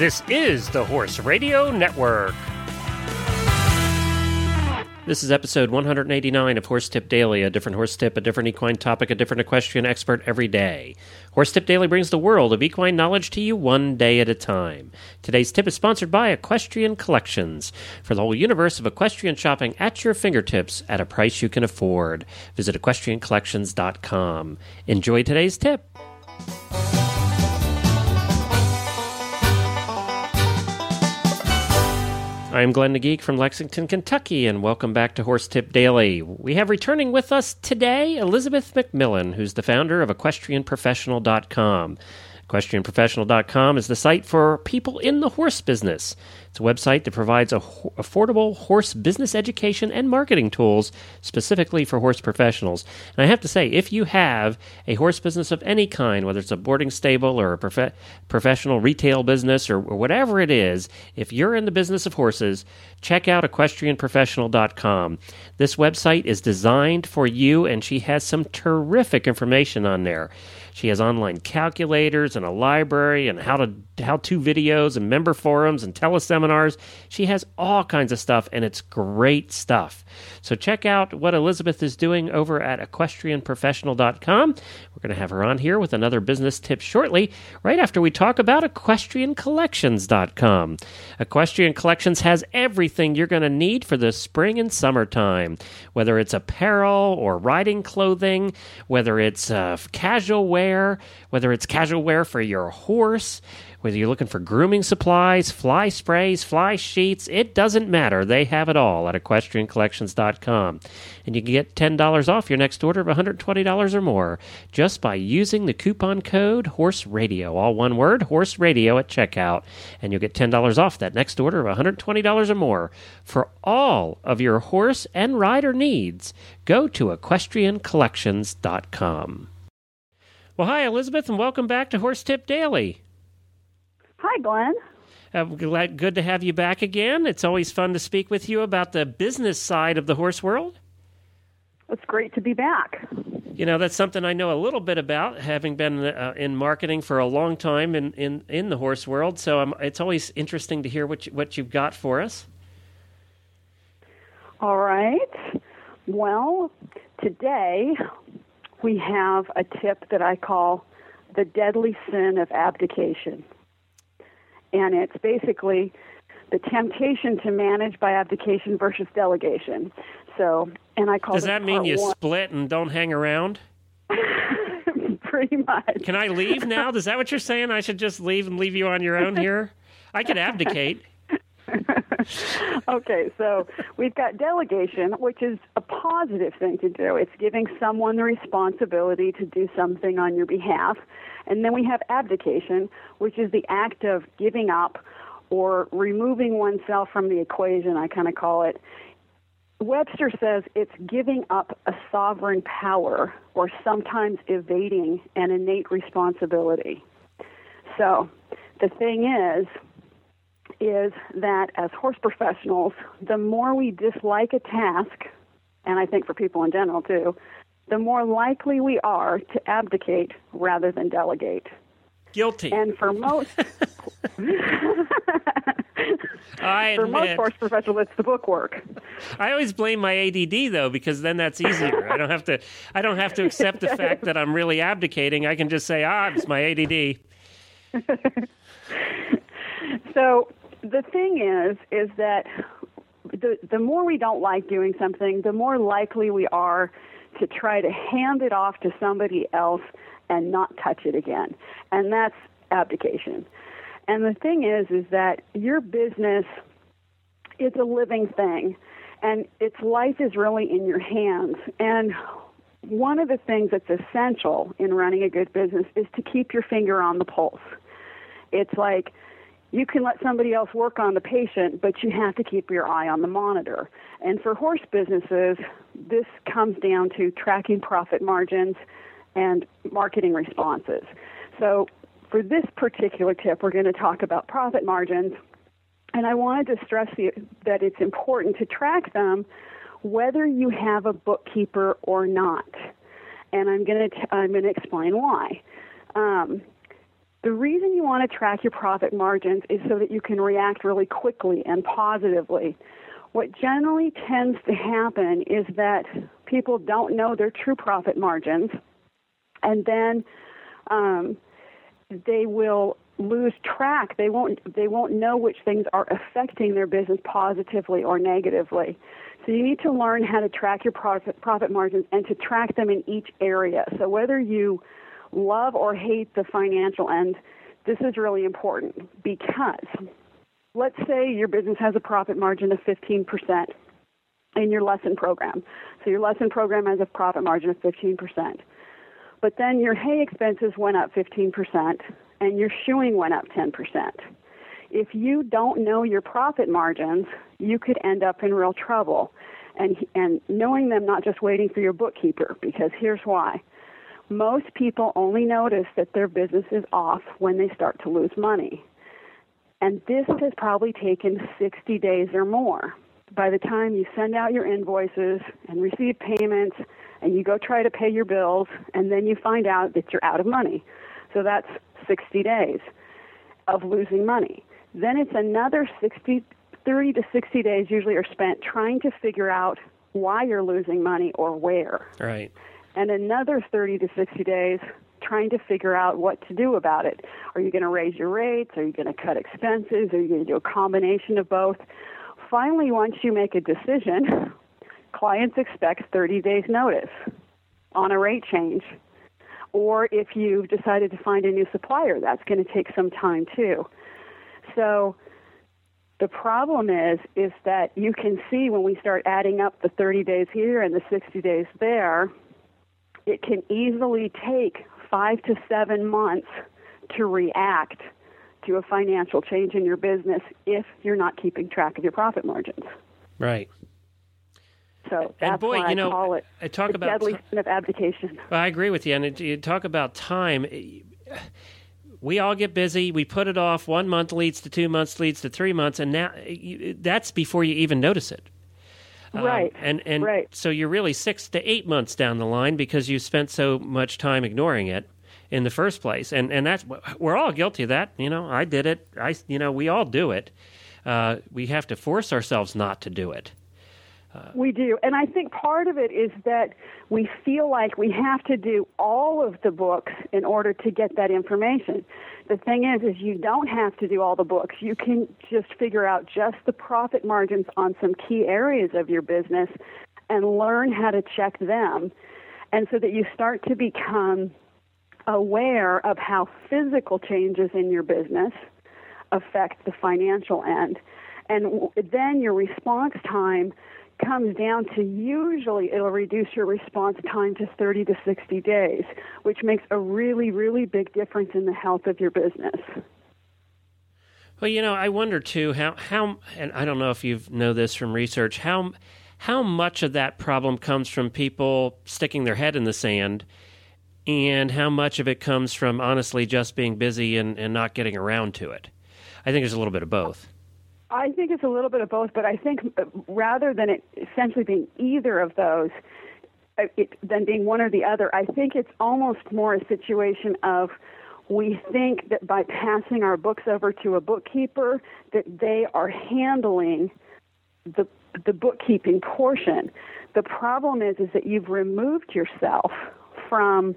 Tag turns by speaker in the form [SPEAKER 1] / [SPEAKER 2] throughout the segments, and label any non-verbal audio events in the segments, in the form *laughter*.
[SPEAKER 1] This is the Horse Radio Network. This is episode 189 of Horse Tip Daily, a different horse tip, a different equine topic, a different equestrian expert every day. Horse Tip Daily brings the world of equine knowledge to you one day at a time. Today's tip is sponsored by Equestrian Collections. For the whole universe of equestrian shopping at your fingertips at a price you can afford. Visit equestriancollections.com. Enjoy today's tip. I'm Glenn the Geek from Lexington, Kentucky, and welcome back to Horse Tip Daily. We have returning with us today Elisabeth McMillan, who's the founder of EquestrianProfessional.com. EquestrianProfessional.com is the site for people in the horse business. It's a website that provides ho- affordable horse business education and marketing tools specifically for horse professionals. And I have to say, if you have a horse business of any kind, whether it's a boarding stable or a prof- professional retail business or, or whatever it is, if you're in the business of horses, check out equestrianprofessional.com. This website is designed for you, and she has some terrific information on there. She has online calculators and a library and how to how to videos and member forums and teleseminars. She has all kinds of stuff and it's great stuff. So check out what Elisabeth is doing over at equestrianprofessional.com. We're going to have her on here with another business tip shortly, right after we talk about equestriancollections.com. Equestrian Collections has everything you're going to need for the spring and summertime, whether it's apparel or riding clothing, whether it's uh, casual wear, whether it's casual wear for your horse, whether you're looking for grooming supplies, fly sprays, fly sheets, it doesn't matter. They have it all at equestriancollections.com. And you can get $10 off your next order of $120 or more just by using the coupon code Horse Radio, all one word, Horse Radio at checkout. And you'll get $10 off that next order of $120 or more. For all of your horse and rider needs, go to equestriancollections.com. Well, hi, Elisabeth, and welcome back to Horse Tip Daily.
[SPEAKER 2] Hi, Glenn.
[SPEAKER 1] Uh, glad, good to have you back again. It's always fun to speak with you about the business side of the horse world.
[SPEAKER 2] It's great to be back.
[SPEAKER 1] You know, that's something I know a little bit about, having been uh, in marketing for a long time in, in, in the horse world. So um, it's always interesting to hear what, you, what you've got for us.
[SPEAKER 2] All right. Well, today we have a tip that I call the deadly sin of abdication. And it's basically the temptation to manage by abdication versus delegation. So, and I call
[SPEAKER 1] Does that mean you
[SPEAKER 2] one.
[SPEAKER 1] split and don't hang around? *laughs*
[SPEAKER 2] Pretty much.
[SPEAKER 1] Can I leave now? Is that what you're saying? I should just leave and leave you on your own here? I could abdicate. *laughs*
[SPEAKER 2] okay, so we've got delegation, which is a positive thing to do. It's giving someone the responsibility to do something on your behalf. And then we have abdication, which is the act of giving up or removing oneself from the equation, I kind of call it. Webster says it's giving up a sovereign power or sometimes evading an innate responsibility. So the thing is, is that as horse professionals, the more we dislike a task, and I think for people in general too, the more likely we are to abdicate rather than delegate.
[SPEAKER 1] Guilty.
[SPEAKER 2] And for most *laughs* *laughs*
[SPEAKER 1] I
[SPEAKER 2] for most horse professionals, it's the bookwork.
[SPEAKER 1] I always blame my ADD though, because then that's easier. I don't have to. I don't have to accept the fact that I'm really abdicating. I can just say, ah, it's my ADD. *laughs*
[SPEAKER 2] So the thing is, is that the the more we don't like doing something, the more likely we are to try to hand it off to somebody else and not touch it again. And that's abdication. And the thing is, is that your business is a living thing, and its life is really in your hands. And one of the things that's essential in running a good business is to keep your finger on the pulse. It's like you can let somebody else work on the patient, but you have to keep your eye on the monitor. And for horse businesses, this comes down to tracking profit margins and marketing responses. So, for this particular tip, we're going to talk about profit margins. And I wanted to stress the, that it's important to track them whether you have a bookkeeper or not. And I'm going to, t- I'm going to explain why. Um, The reason you want to track your profit margins is so that you can react really quickly and positively. What generally tends to happen is that people don't know their true profit margins, and then um, they will lose track. They won't they won't know which things are affecting their business positively or negatively. So you need to learn how to track your profit profit margins and to track them in each area. So whether you love or hate the financial end, this is really important because let's say your business has a profit margin of 15% in your lesson program. So your lesson program has a profit margin of 15%. But then your hay expenses went up 15% and your shoeing went up 10%. If you don't know your profit margins, you could end up in real trouble. And, and knowing them, not just waiting for your bookkeeper, because here's why. Most people only notice that their business is off when they start to lose money. And this has probably taken 60 days or more. By the time you send out your invoices and receive payments and you go try to pay your bills and then you find out that you're out of money. So that's 60 days of losing money. Then it's another 60, 30 to 60 days usually are spent trying to figure out why you're losing money or where.
[SPEAKER 1] Right.
[SPEAKER 2] And another 30 to 60 days trying to figure out what to do about it. Are you going to raise your rates? Are you going to cut expenses? Are you going to do a combination of both? Finally, once you make a decision, clients expect 30 days notice on a rate change. Or if you've decided to find a new supplier, that's going to take some time too. So the problem is is that you can see when we start adding up the 30 days here and the 60 days there, it can easily take 5 to 7 months to react to a financial change in your business if you're not keeping track of your profit margins.
[SPEAKER 1] Right.
[SPEAKER 2] So that's
[SPEAKER 1] and boy,
[SPEAKER 2] why
[SPEAKER 1] you know,
[SPEAKER 2] I call it
[SPEAKER 1] I talk
[SPEAKER 2] the
[SPEAKER 1] about
[SPEAKER 2] deadly sin of abdication.
[SPEAKER 1] I agree with you. And it, you talk about time. We all get busy. We put it off. One month leads to two months, leads to three months, and now that's before you even notice it. Um,
[SPEAKER 2] Right,
[SPEAKER 1] and and
[SPEAKER 2] right.
[SPEAKER 1] so you're really six to eight months down the line because you spent so much time ignoring it in the first place. And and that's we're all guilty of that. You know, I did it. I you know we all do it. Uh, we have to force ourselves not to do it.
[SPEAKER 2] We do. And I think part of it is that we feel like we have to do all of the books in order to get that information. The thing is is you don't have to do all the books. You can just figure out just the profit margins on some key areas of your business and learn how to check them. And so that you start to become aware of how physical changes in your business affect the financial end. And then your response time comes down to usually it'll reduce your response time to 30 to 60 days, which makes a really, really big difference in the health of your business.
[SPEAKER 1] Well, you know, I wonder too how how and I don't know if you know this from research how how much of that problem comes from people sticking their head in the sand and how much of it comes from honestly just being busy and, and not getting around to it. I think there's a little bit of both.
[SPEAKER 2] I think it's a little bit of both, but I think uh, rather than it essentially being either of those, uh, it, than being one or the other, I think it's almost more a situation of we think that by passing our books over to a bookkeeper that they are handling the the bookkeeping portion. The problem is is that you've removed yourself from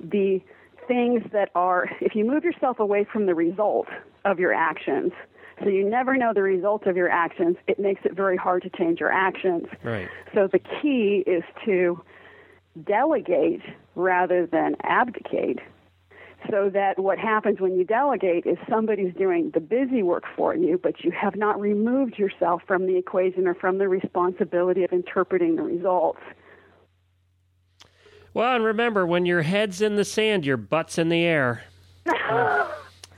[SPEAKER 2] the things that are if you move yourself away from the result of your actions so you never know the result of your actions it makes it very hard to change your actions
[SPEAKER 1] Right.
[SPEAKER 2] so the key is to delegate rather than abdicate so that what happens when you delegate is somebody's doing the busy work for you, but you have not removed yourself from the equation or from the responsibility of interpreting the results.
[SPEAKER 1] Well, and remember when your head's in the sand, your butt's in the air. *laughs*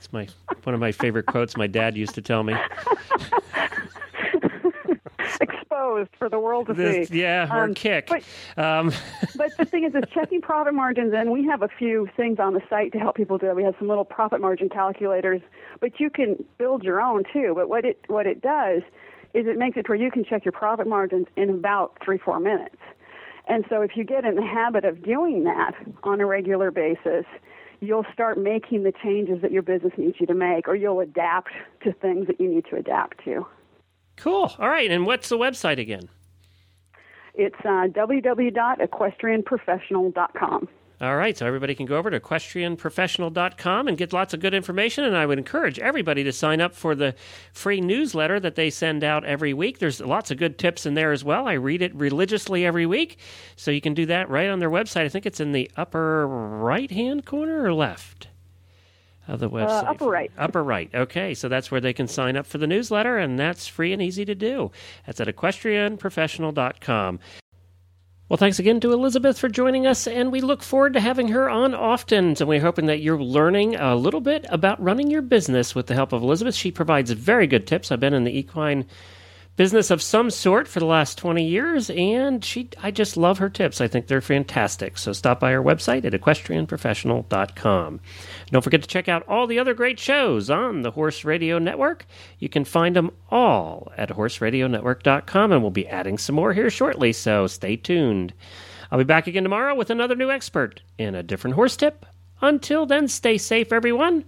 [SPEAKER 1] It's my one of my favorite quotes my dad used to tell me. *laughs*
[SPEAKER 2] Exposed for the world to
[SPEAKER 1] This-
[SPEAKER 2] see.
[SPEAKER 1] yeah, or
[SPEAKER 2] Um,
[SPEAKER 1] kick.
[SPEAKER 2] but-
[SPEAKER 1] um, *laughs*
[SPEAKER 2] but the thing is, is checking profit margins, and we have a few things on the site to help people do that. We have some little profit margin calculators, but you can build your own too. But what it what it does is it makes it where you can check your profit margins in about three four minutes. And so if you get in the habit of doing that on a regular basis, you'll start making the changes that your business needs you to make, or you'll adapt to things that you need to adapt to.
[SPEAKER 1] Cool. All right. And what's the website again?
[SPEAKER 2] It's uh, www.equestrianprofessional.com.
[SPEAKER 1] All right, so everybody can go over to equestrianprofessional.com and get lots of good information. And I would encourage everybody to sign up for the free newsletter that they send out every week. There's lots of good tips in there as well. I read it religiously every week. So you can do that right on their website. I think it's in the upper right hand corner or left? Of the website.
[SPEAKER 2] Uh, upper right.
[SPEAKER 1] Upper right. Okay, so that's where they can sign up for the newsletter, and that's free and easy to do. That's at equestrianprofessional.com. Well, thanks again to Elisabeth for joining us, and we look forward to having her on often. And we're hoping that you're learning a little bit about running your business with the help of Elisabeth. She provides very good tips. I've been in the equine business of some sort for the last 20 years, and she I just love her tips. I think they're fantastic. So stop by her website at equestrianprofessional.com. Don't forget to check out all the other great shows on the Horse Radio Network. You can find them all at horseradionetwork.com, and we'll be adding some more here shortly, so stay tuned. I'll be back again tomorrow with another new expert and a different horse tip. Until then, stay safe, everyone.